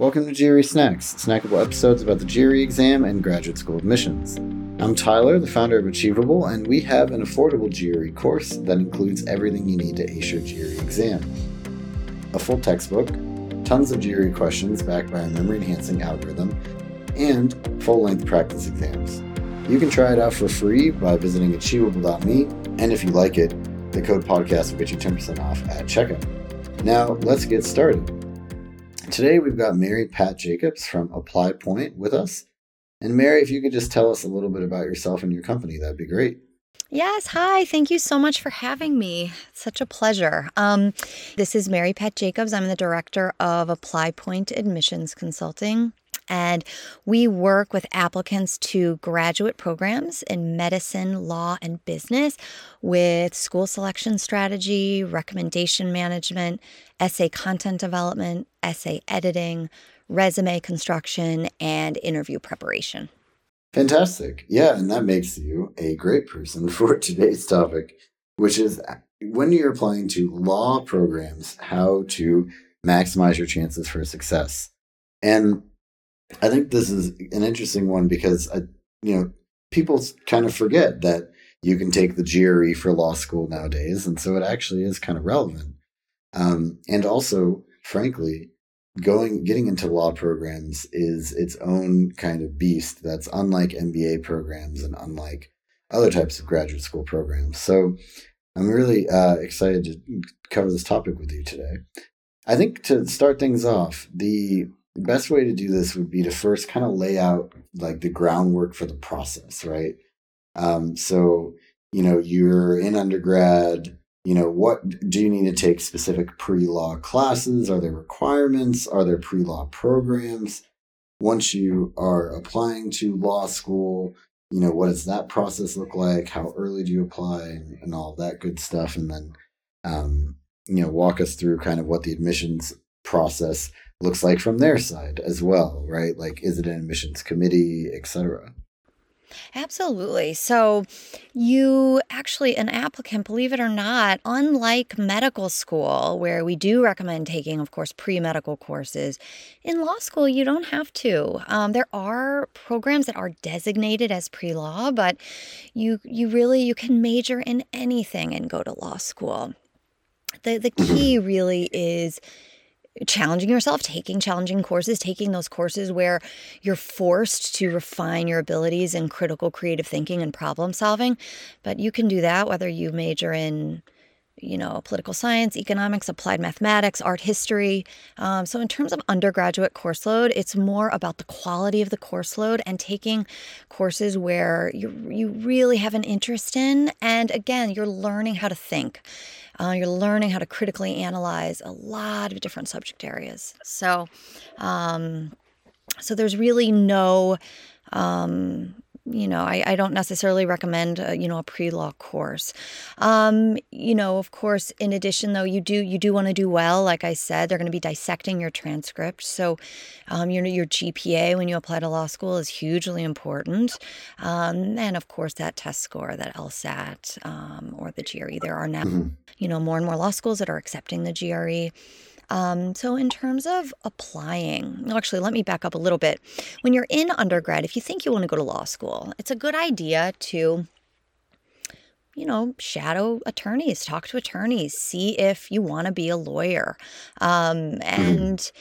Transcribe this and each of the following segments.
Welcome to GRE Snacks, snackable episodes about the GRE exam and graduate school admissions. I'm Tyler, the founder of Achievable, and we have an affordable GRE course that includes everything you need to ace your GRE exam. A full textbook, tons of GRE questions backed by a memory enhancing algorithm, and full length practice exams. You can try it out for free by visiting achievable.me, and if you like it, the code podcast will get you 10% off at checkout. Now, let's get started. Today, we've got Mary Pat Jacobs from Apply Point with us. And Mary, if you could just tell us a little bit about yourself and your company, that'd be great. Yes, hi. Thank you so much for having me. such a pleasure. Um, this is Mary Pat Jacobs. I'm the director of Apply Point Admissions Consulting. And we work with applicants to graduate programs in medicine, law, and business with school selection strategy, recommendation management, essay content development, essay editing, resume construction, and interview preparation. Fantastic. Yeah, and that makes you a great person for today's topic, which is when you're applying to law programs, how to maximize your chances for success. And I think this is an interesting one because I, you know, people kind of forget that you can take the GRE for law school nowadays, and so it actually is kind of relevant. Um, and also, frankly, going getting into law programs is its own kind of beast that's unlike MBA programs and unlike other types of graduate school programs. So I'm really uh, excited to cover this topic with you today. I think to start things off, the best way to do this would be to first kind of lay out like the groundwork for the process, right? Um, so, you know, you're in undergrad, you know, what do you need to take specific pre law classes? Are there requirements? Are there pre law programs? Once you are applying to law school, you know, what does that process look like? How early do you apply and, and all that good stuff? And then, um, you know, walk us through kind of what the admissions process looks like from their side as well, right? Like, is it an admissions committee, etc. Absolutely. So, you actually, an applicant, believe it or not, unlike medical school, where we do recommend taking, of course, pre medical courses, in law school, you don't have to. Um, there are programs that are designated as pre law, but you, you really you can major in anything and go to law school. The, the mm-hmm. key really is challenging yourself, taking challenging courses, taking those courses where you're forced to refine your abilities in critical creative thinking and problem solving. But you can do that whether you major in you know, political science, economics, applied mathematics, art history. Um, so, in terms of undergraduate course load, it's more about the quality of the course load and taking courses where you, you really have an interest in. And again, you're learning how to think. Uh, you're learning how to critically analyze a lot of different subject areas. So, um, so there's really no um, you know, I, I don't necessarily recommend, a, you know, a pre-law course. Um, you know, of course, in addition, though, you do you do want to do well. Like I said, they're going to be dissecting your transcript. So, um, you know, your GPA when you apply to law school is hugely important. Um, and of course, that test score, that LSAT um, or the GRE. There are now, mm-hmm. you know, more and more law schools that are accepting the GRE. Um, so, in terms of applying, actually, let me back up a little bit. When you're in undergrad, if you think you want to go to law school, it's a good idea to you know, shadow attorneys, talk to attorneys, see if you want to be a lawyer. Um, mm-hmm. and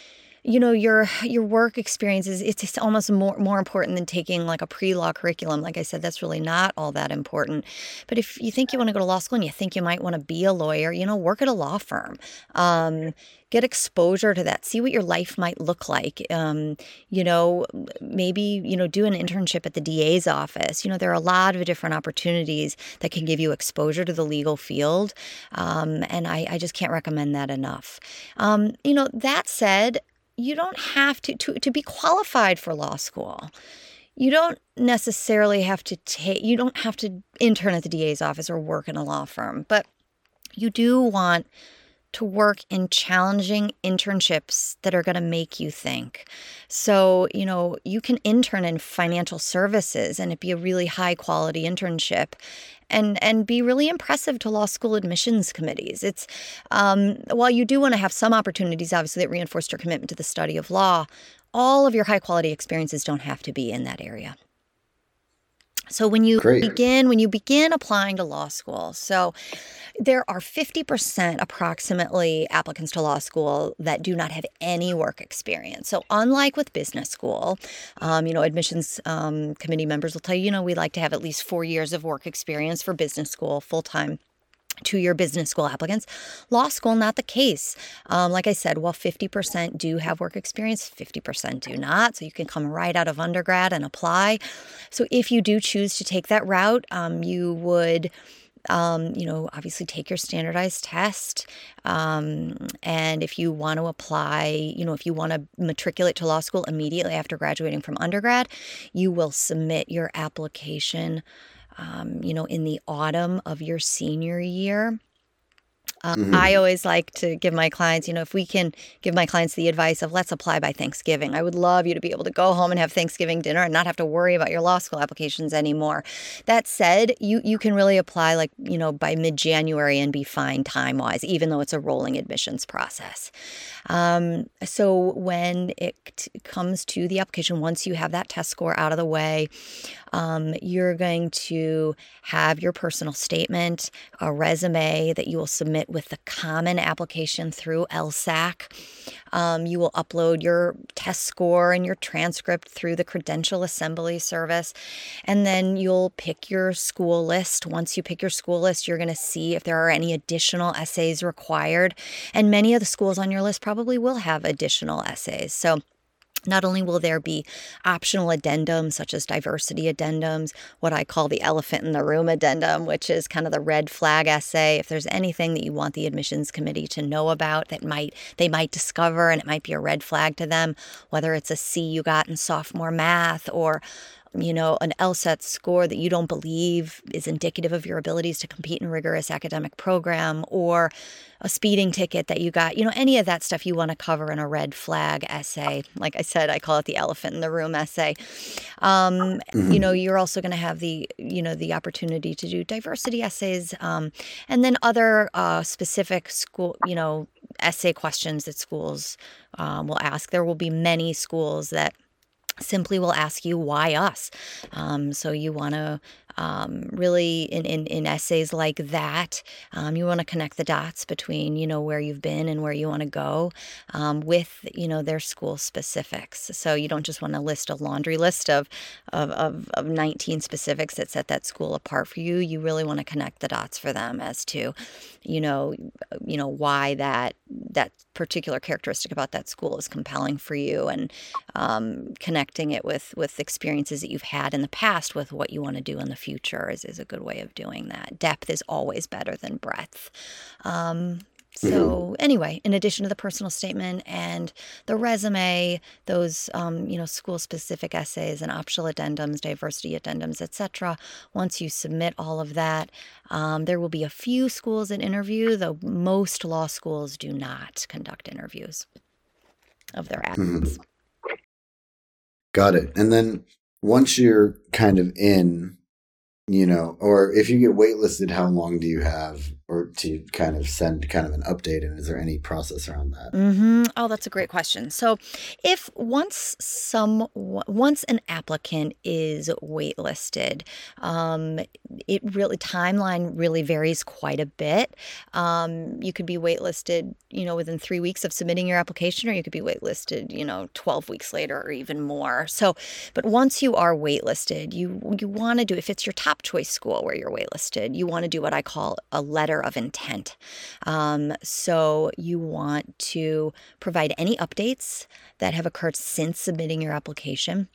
you know your your work experiences it's almost more more important than taking like a pre-law curriculum. Like i said that's really not all that important. But if you think you want to go to law school and you think you might want to be a lawyer you know work at a law firm. Um, get exposure to that. See what your life might look like. Um, you know maybe you know do an internship at the da's office. You know there are a lot of different opportunities that can give you exposure to the legal field. Um, and I, I, just can't recommend that enough. Um, you know that said you don't have to, to to be qualified for law school you don't necessarily have to take you don't have to intern at the DA's office or work in a law firm but you do want to work in challenging internships that are going to make you think. So, you know, you can intern in financial services and it be a really high quality internship and and be really impressive to law school admissions committees. It's um, while you do want to have some opportunities, obviously, that reinforce your commitment to the study of law. All of your high quality experiences don't have to be in that area. So when you Great. begin when you begin applying to law school, so there are 50% approximately applicants to law school that do not have any work experience. So unlike with business school, um, you know, admissions um, committee members will tell you, you know, we like to have at least four years of work experience for business school full time to your business school applicants. Law school, not the case. Um, like I said, while 50% do have work experience, 50% do not. So you can come right out of undergrad and apply. So if you do choose to take that route, um, you would. Um, you know, obviously take your standardized test. Um, and if you want to apply, you know, if you want to matriculate to law school immediately after graduating from undergrad, you will submit your application um, you know, in the autumn of your senior year. Um, mm-hmm. I always like to give my clients, you know, if we can give my clients the advice of let's apply by Thanksgiving. I would love you to be able to go home and have Thanksgiving dinner and not have to worry about your law school applications anymore. That said, you you can really apply like, you know, by mid-January and be fine time-wise, even though it's a rolling admissions process. Um, so when it comes to the application, once you have that test score out of the way, um, you're going to have your personal statement, a resume that you will submit with the common application through LSAC. Um, you will upload your test score and your transcript through the credential assembly service. And then you'll pick your school list. Once you pick your school list, you're going to see if there are any additional essays required. And many of the schools on your list probably will have additional essays. So not only will there be optional addendums such as diversity addendums, what I call the elephant in the room addendum, which is kind of the red flag essay. If there's anything that you want the admissions committee to know about that might they might discover and it might be a red flag to them, whether it's a C you got in sophomore math or you know, an LSAT score that you don't believe is indicative of your abilities to compete in a rigorous academic program, or a speeding ticket that you got, you know, any of that stuff you want to cover in a red flag essay. Like I said, I call it the elephant in the room essay. Um, mm-hmm. You know, you're also going to have the, you know, the opportunity to do diversity essays um, and then other uh, specific school, you know, essay questions that schools um, will ask. There will be many schools that simply will ask you why us? Um, so you want to um, really in, in, in, essays like that um, you want to connect the dots between you know where you've been and where you want to go um, with you know their school specifics. So you don't just want to list a laundry list of, of, of, of 19 specifics that set that school apart for you. You really want to connect the dots for them as to you know you know why that that particular characteristic about that school is compelling for you and um, connecting it with with experiences that you've had in the past with what you want to do in the future is, is a good way of doing that. Depth is always better than breadth. Um, so anyway, in addition to the personal statement and the resume, those um, you know school specific essays and optional addendums, diversity addendums, etc. Once you submit all of that, um, there will be a few schools that interview, though most law schools do not conduct interviews of their mm-hmm. applicants. Got it. And then once you're kind of in, you know, or if you get waitlisted, how long do you have or to kind of send kind of an update? And is there any process around that? Mm-hmm. Oh, that's a great question. So, if once some once an applicant is waitlisted, um, it really timeline really varies quite a bit. Um, you could be waitlisted, you know, within three weeks of submitting your application, or you could be waitlisted, you know, twelve weeks later or even more. So, but once you are waitlisted, you you want to do if it's your top choice school where you're waitlisted, you want to do what I call a letter of intent. Um, so you want to provide any updates that have occurred since submitting your application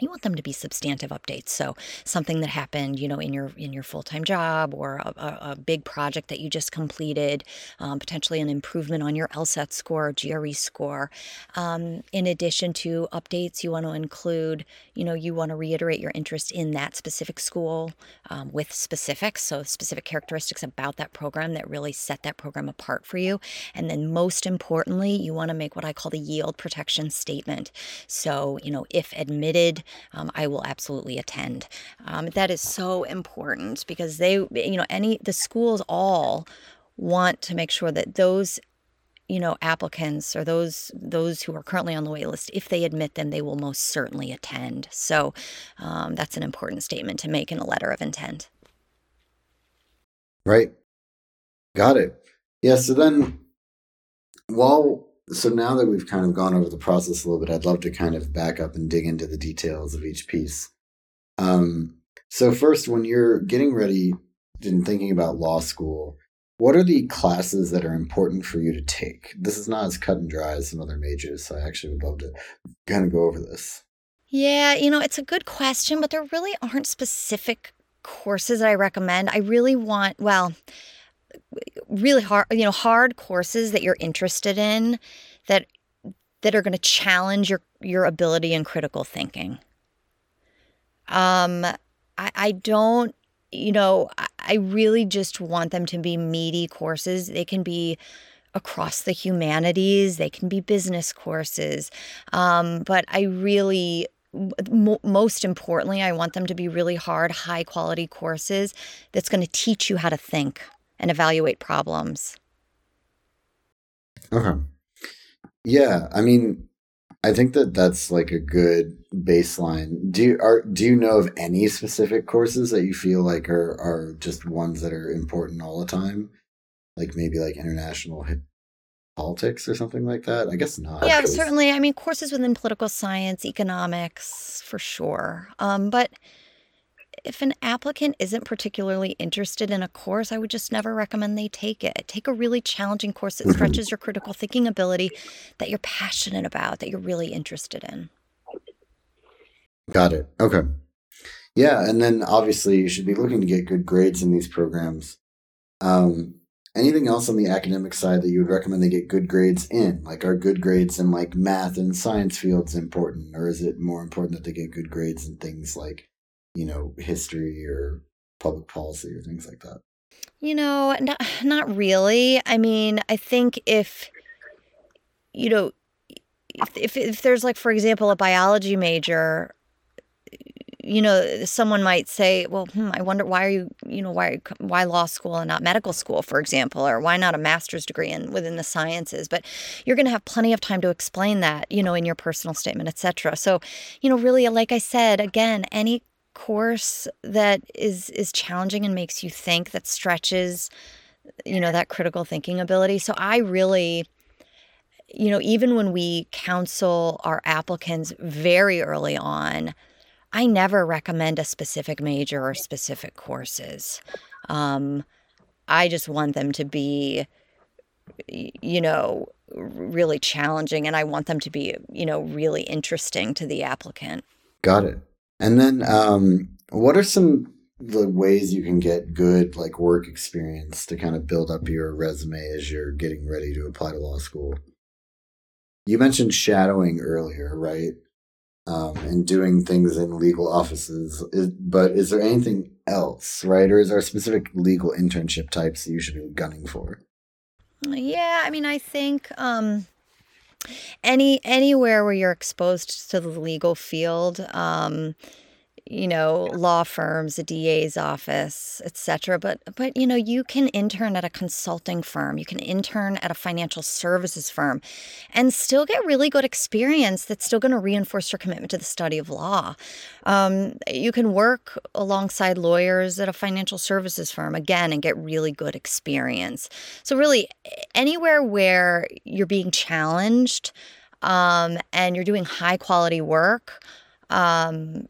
you want them to be substantive updates. So something that happened you know in your in your full-time job or a, a, a big project that you just completed um, potentially an improvement on your lsat score gre score. Um, in addition to updates you want to include you know you want to reiterate your interest in that specific school um, with specifics. So specific characteristics about that program that really set that program apart for you. And then most importantly you want to make what i call the yield protection statement. So you know if admitted um, I will absolutely attend. Um, that is so important because they, you know, any, the schools all want to make sure that those you know applicants or those those who are currently on the wait list if they admit them they will most certainly attend. So um, that's an important statement to make in a letter of intent. Right. Got it. Yeah so then while so now that we've kind of gone over the process a little bit, I'd love to kind of back up and dig into the details of each piece. Um, so first, when you're getting ready and thinking about law school, what are the classes that are important for you to take? This is not as cut and dry as some other majors, so I actually would love to kind of go over this. Yeah, you know, it's a good question, but there really aren't specific courses that I recommend. I really want, well, really hard you know hard courses that you're interested in that that are going to challenge your your ability and critical thinking. Um i i don't you know I, really just want them to be meaty courses. They can be across the humanities. They can be business courses. Um, but i really most importantly, I want them to be really hard, high quality courses that's going to teach you how to think and evaluate problems. Okay. Yeah, I mean, I think that that's like a good baseline. Do you are do you know of any specific courses that you feel like are are just ones that are important all the time? Like maybe like international politics or something like that? I guess not. Yeah, certainly. I mean, courses within political science, economics, for sure. Um, but if an applicant isn't particularly interested in a course, I would just never recommend they take it. Take a really challenging course that mm-hmm. stretches your critical thinking ability that you're passionate about, that you're really interested in. Got it. Okay. Yeah, and then obviously you should be looking to get good grades in these programs. Um, anything else on the academic side that you would recommend they get good grades in? Like, are good grades in like math and science fields important, or is it more important that they get good grades in things like you know, history or public policy or things like that? You know, not, not really. I mean, I think if, you know, if, if, if there's like, for example, a biology major, you know, someone might say, well, hmm, I wonder why are you, you know, why, why law school and not medical school, for example, or why not a master's degree in within the sciences? But you're going to have plenty of time to explain that, you know, in your personal statement, etc. So, you know, really, like I said, again, any course that is is challenging and makes you think that stretches you know that critical thinking ability. So i really you know even when we counsel our applicants very early on i never recommend a specific major or specific courses. Um, i just want them to be you know really challenging and i want them to be you know really interesting to the applicant. Got it and then, um, what are some the ways you can get good like work experience to kind of build up your resume as you're getting ready to apply to law school? You mentioned shadowing earlier, right? Um, and doing things in legal offices. Is, but is there anything else, right? Or is there specific legal internship types that you should be gunning for? Yeah, I mean, I think um, any anywhere where you're exposed to the legal field um, you know law firms a da's office etc but but you know you can intern at a consulting firm you can intern at a financial services firm and still get really good experience that's still going to reinforce your commitment to the study of law. Um, you can work alongside lawyers at a financial services firm again and get really good experience. So really anywhere where you're being challenged um, and you're doing high quality work um,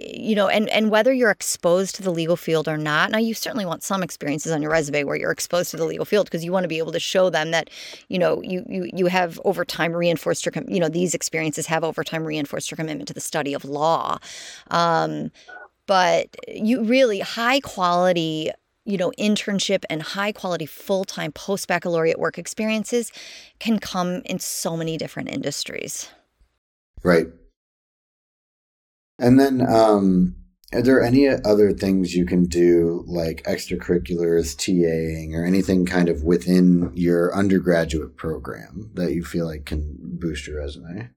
you know, and and whether you're exposed to the legal field or not. Now, you certainly want some experiences on your resume where you're exposed to the legal field because you want to be able to show them that, you know, you you you have over time reinforced your, you know, these experiences have over time reinforced your commitment to the study of law. Um, but you really high quality you know, internship and high quality full time post baccalaureate work experiences can come in so many different industries. Right. And then, um, are there any other things you can do, like extracurriculars, TAing, or anything kind of within your undergraduate program that you feel like can boost your resume?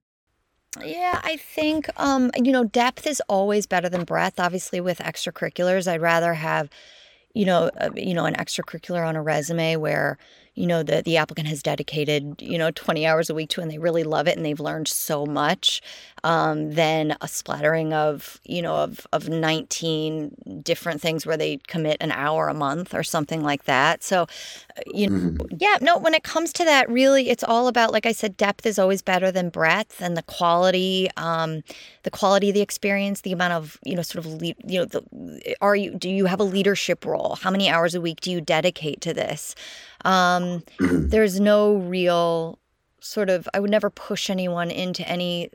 Yeah, I think um, you know depth is always better than breadth. Obviously, with extracurriculars, I'd rather have you know, uh, you know, an extracurricular on a resume where you know the the applicant has dedicated you know 20 hours a week to and they really love it and they've learned so much um, then a splattering of you know of of 19 different things where they commit an hour a month or something like that. So uh, you know mm-hmm. yeah no when it comes to that really it's all about like i said depth is always better than breadth and the quality um, the quality of the experience the amount of you know sort of le- you know the, are you do you have a leadership role? How many hours a week do you dedicate to this um, there's no real sort of, I would never push anyone into any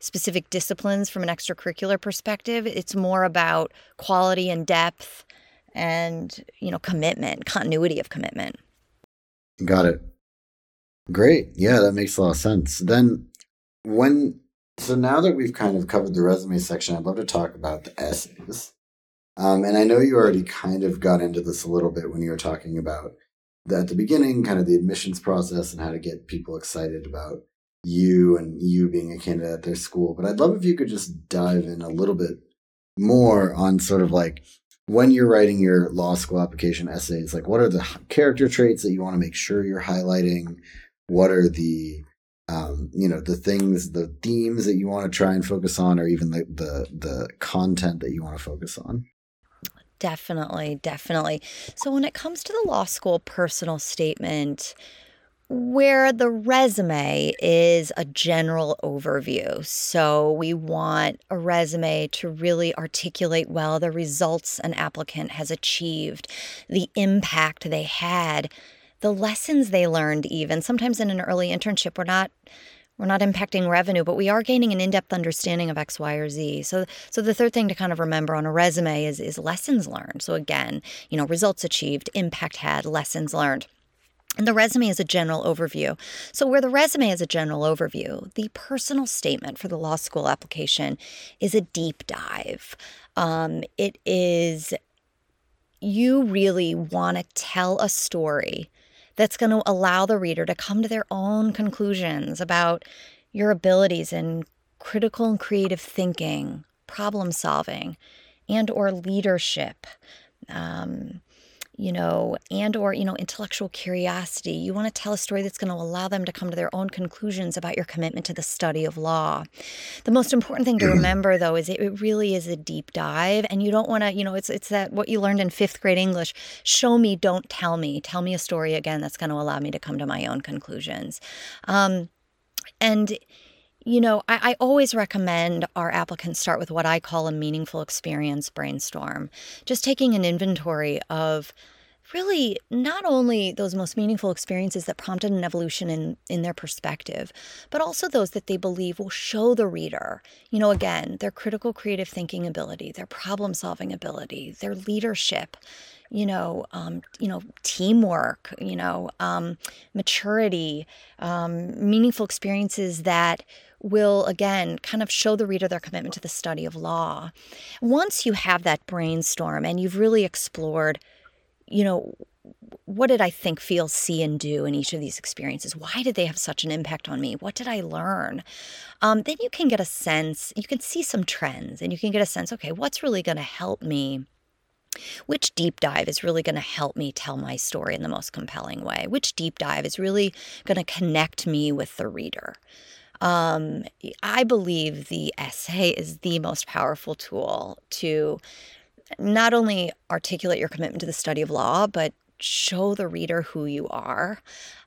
specific disciplines from an extracurricular perspective. It's more about quality and depth and, you know, commitment, continuity of commitment. Got it. Great. Yeah, that makes a lot of sense. Then when so now that we've kind of covered the resume section, I'd love to talk about the essays. Um, and I know you already kind of got into this a little bit when you were talking about at the beginning, kind of the admissions process and how to get people excited about you and you being a candidate at their school. But I'd love if you could just dive in a little bit more on sort of like when you're writing your law school application essays, like what are the character traits that you want to make sure you're highlighting? What are the um, you know the things, the themes that you want to try and focus on, or even the the the content that you want to focus on? Definitely, definitely. So, when it comes to the law school personal statement, where the resume is a general overview. So, we want a resume to really articulate well the results an applicant has achieved, the impact they had, the lessons they learned, even. Sometimes in an early internship, we're not we're not impacting revenue, but we are gaining an in-depth understanding of X, Y, or Z. So, so the third thing to kind of remember on a resume is is lessons learned. So again, you know, results achieved, impact had, lessons learned. And the resume is a general overview. So, where the resume is a general overview, the personal statement for the law school application is a deep dive. Um, it is, you really want to tell a story that's going to allow the reader to come to their own conclusions about your abilities in critical and creative thinking, problem solving, and or leadership. Um, you know, and or, you know, intellectual curiosity. You want to tell a story that's going to allow them to come to their own conclusions about your commitment to the study of law. The most important thing to remember though is it really is a deep dive and you don't want to, you know, it's it's that what you learned in 5th grade English, show me, don't tell me. Tell me a story again that's going to allow me to come to my own conclusions. Um, and you know, I, I, always recommend our applicants start with what I call a meaningful experience brainstorm. Just taking an inventory of really not only those most meaningful experiences that prompted an evolution in, in their perspective, but also those that they believe will show the reader, you know, again, their critical creative thinking ability, their problem solving ability, their leadership, you know, um, you know, teamwork, you know, um, maturity, um, meaningful experiences that will again kind of show the reader their commitment to the study of law. Once you have that brainstorm and you've really explored, you know, what did I think, feel, see, and do in each of these experiences? Why did they have such an impact on me? What did I learn? Um, then you can get a sense, you can see some trends, and you can get a sense okay, what's really going to help me which deep dive is really going to help me tell my story in the most compelling way? Which deep dive is really going to connect me with the reader? Um, I believe the essay is the most powerful tool to not only articulate your commitment to the study of law, but show the reader who you are.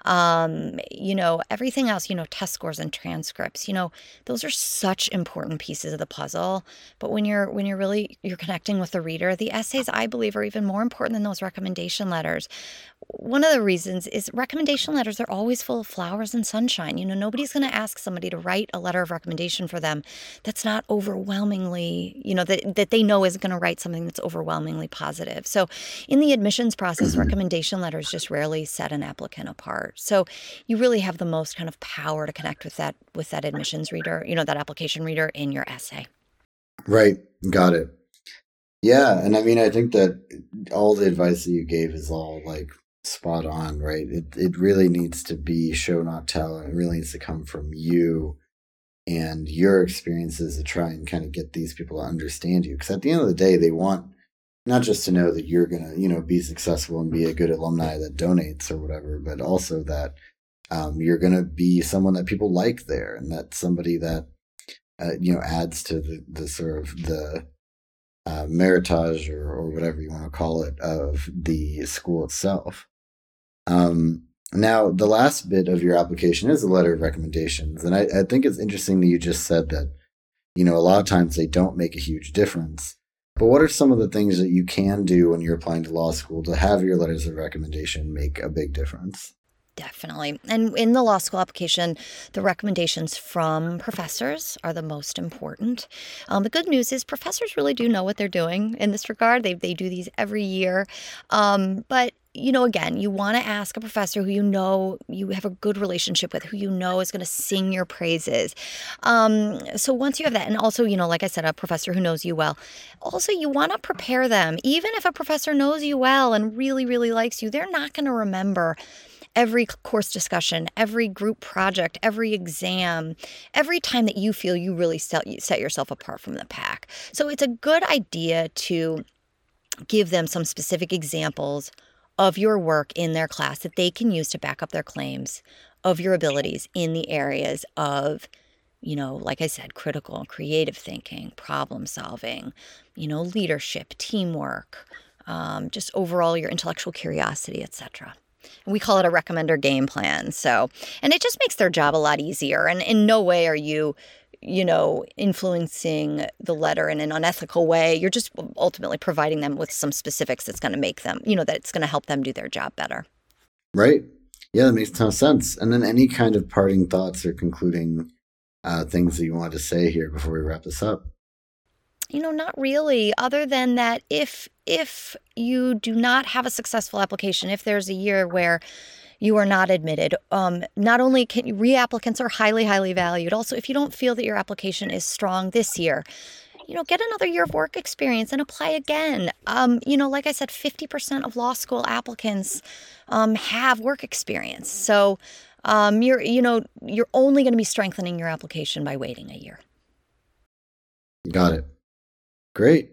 Um, you know, everything else, you know, test scores and transcripts, you know, those are such important pieces of the puzzle. But when you're when you're really you're connecting with the reader, the essays I believe are even more important than those recommendation letters. One of the reasons is recommendation letters are always full of flowers and sunshine. You know, nobody's going to ask somebody to write a letter of recommendation for them that's not overwhelmingly, you know, that, that they know is going to write something that's overwhelmingly positive. So in the admissions process, recommendation letters just rarely set an applicant apart. So you really have the most kind of power to connect with that with that admissions reader, you know, that application reader in your essay. Right. Got it. Yeah, and I mean I think that all the advice that you gave is all like spot on, right? It it really needs to be show not tell. It really needs to come from you and your experiences to try and kind of get these people to understand you. Because at the end of the day, they want not just to know that you're gonna, you know, be successful and be a good alumni that donates or whatever, but also that um, you're gonna be someone that people like there, and that somebody that uh, you know adds to the the sort of the uh, meritage or, or whatever you want to call it of the school itself. Um, now, the last bit of your application is a letter of recommendations. And I, I think it's interesting that you just said that, you know, a lot of times they don't make a huge difference. But what are some of the things that you can do when you're applying to law school to have your letters of recommendation make a big difference? Definitely. And in the law school application, the recommendations from professors are the most important. Um, the good news is professors really do know what they're doing in this regard. They, they do these every year. Um, but you know, again, you want to ask a professor who you know you have a good relationship with, who you know is going to sing your praises. Um, so once you have that, and also, you know, like I said, a professor who knows you well, also you want to prepare them. Even if a professor knows you well and really, really likes you, they're not going to remember every course discussion, every group project, every exam, every time that you feel you really set, set yourself apart from the pack. So it's a good idea to give them some specific examples of your work in their class that they can use to back up their claims of your abilities in the areas of you know like i said critical and creative thinking problem solving you know leadership teamwork um, just overall your intellectual curiosity etc we call it a recommender game plan so and it just makes their job a lot easier and in no way are you you know, influencing the letter in an unethical way. You're just ultimately providing them with some specifics that's going to make them, you know, that's going to help them do their job better. Right. Yeah, that makes a ton of sense. And then any kind of parting thoughts or concluding uh, things that you want to say here before we wrap this up? You know, not really, other than that if if you do not have a successful application, if there's a year where you are not admitted. Um, not only can reapplicants are highly, highly valued. Also, if you don't feel that your application is strong this year, you know, get another year of work experience and apply again. Um, you know, like I said, 50% of law school applicants um, have work experience. So um, you're, you know, you're only going to be strengthening your application by waiting a year. Got it. Great.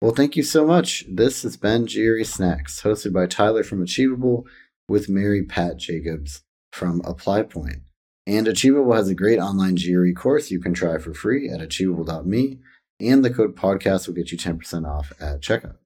Well, thank you so much. This has been GRE Snacks, hosted by Tyler from Achievable with Mary Pat Jacobs from ApplyPoint. And Achievable has a great online GRE course you can try for free at achievable.me, and the code podcast will get you 10% off at checkout.